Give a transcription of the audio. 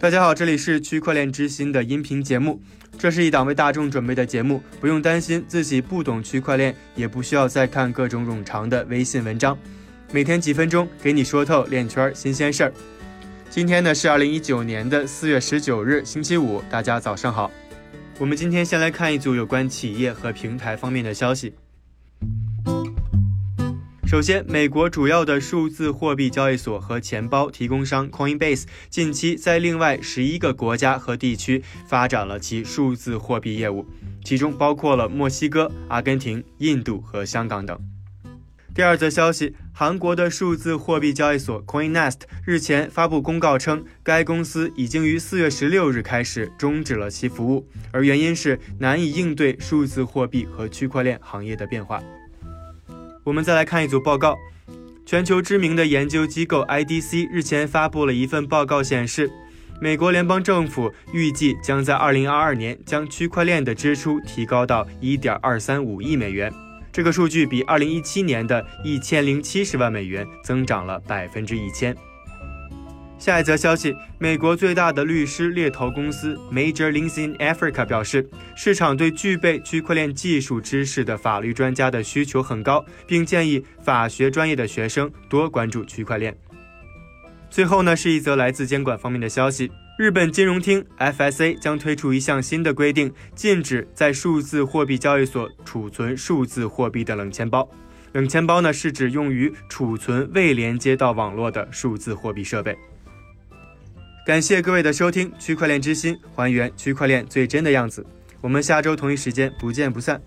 大家好，这里是区块链之心的音频节目。这是一档为大众准备的节目，不用担心自己不懂区块链，也不需要再看各种冗长的微信文章。每天几分钟，给你说透链圈新鲜事儿。今天呢是二零一九年的四月十九日，星期五，大家早上好。我们今天先来看一组有关企业和平台方面的消息。首先，美国主要的数字货币交易所和钱包提供商 Coinbase 近期在另外十一个国家和地区发展了其数字货币业务，其中包括了墨西哥、阿根廷、印度和香港等。第二则消息，韩国的数字货币交易所 CoinNest 日前发布公告称，该公司已经于四月十六日开始终止了其服务，而原因是难以应对数字货币和区块链行业的变化。我们再来看一组报告，全球知名的研究机构 IDC 日前发布了一份报告，显示，美国联邦政府预计将在2022年将区块链的支出提高到1.235亿美元，这个数据比2017年的一千零七十万美元增长了百分之一千。下一则消息，美国最大的律师猎头公司 Major Links in Africa 表示，市场对具备区块链技术知识的法律专家的需求很高，并建议法学专业的学生多关注区块链。最后呢，是一则来自监管方面的消息，日本金融厅 FSA 将推出一项新的规定，禁止在数字货币交易所储存数字货币的冷钱包。冷钱包呢，是指用于储存未连接到网络的数字货币设备。感谢各位的收听，区块链之心还原区块链最真的样子。我们下周同一时间不见不散。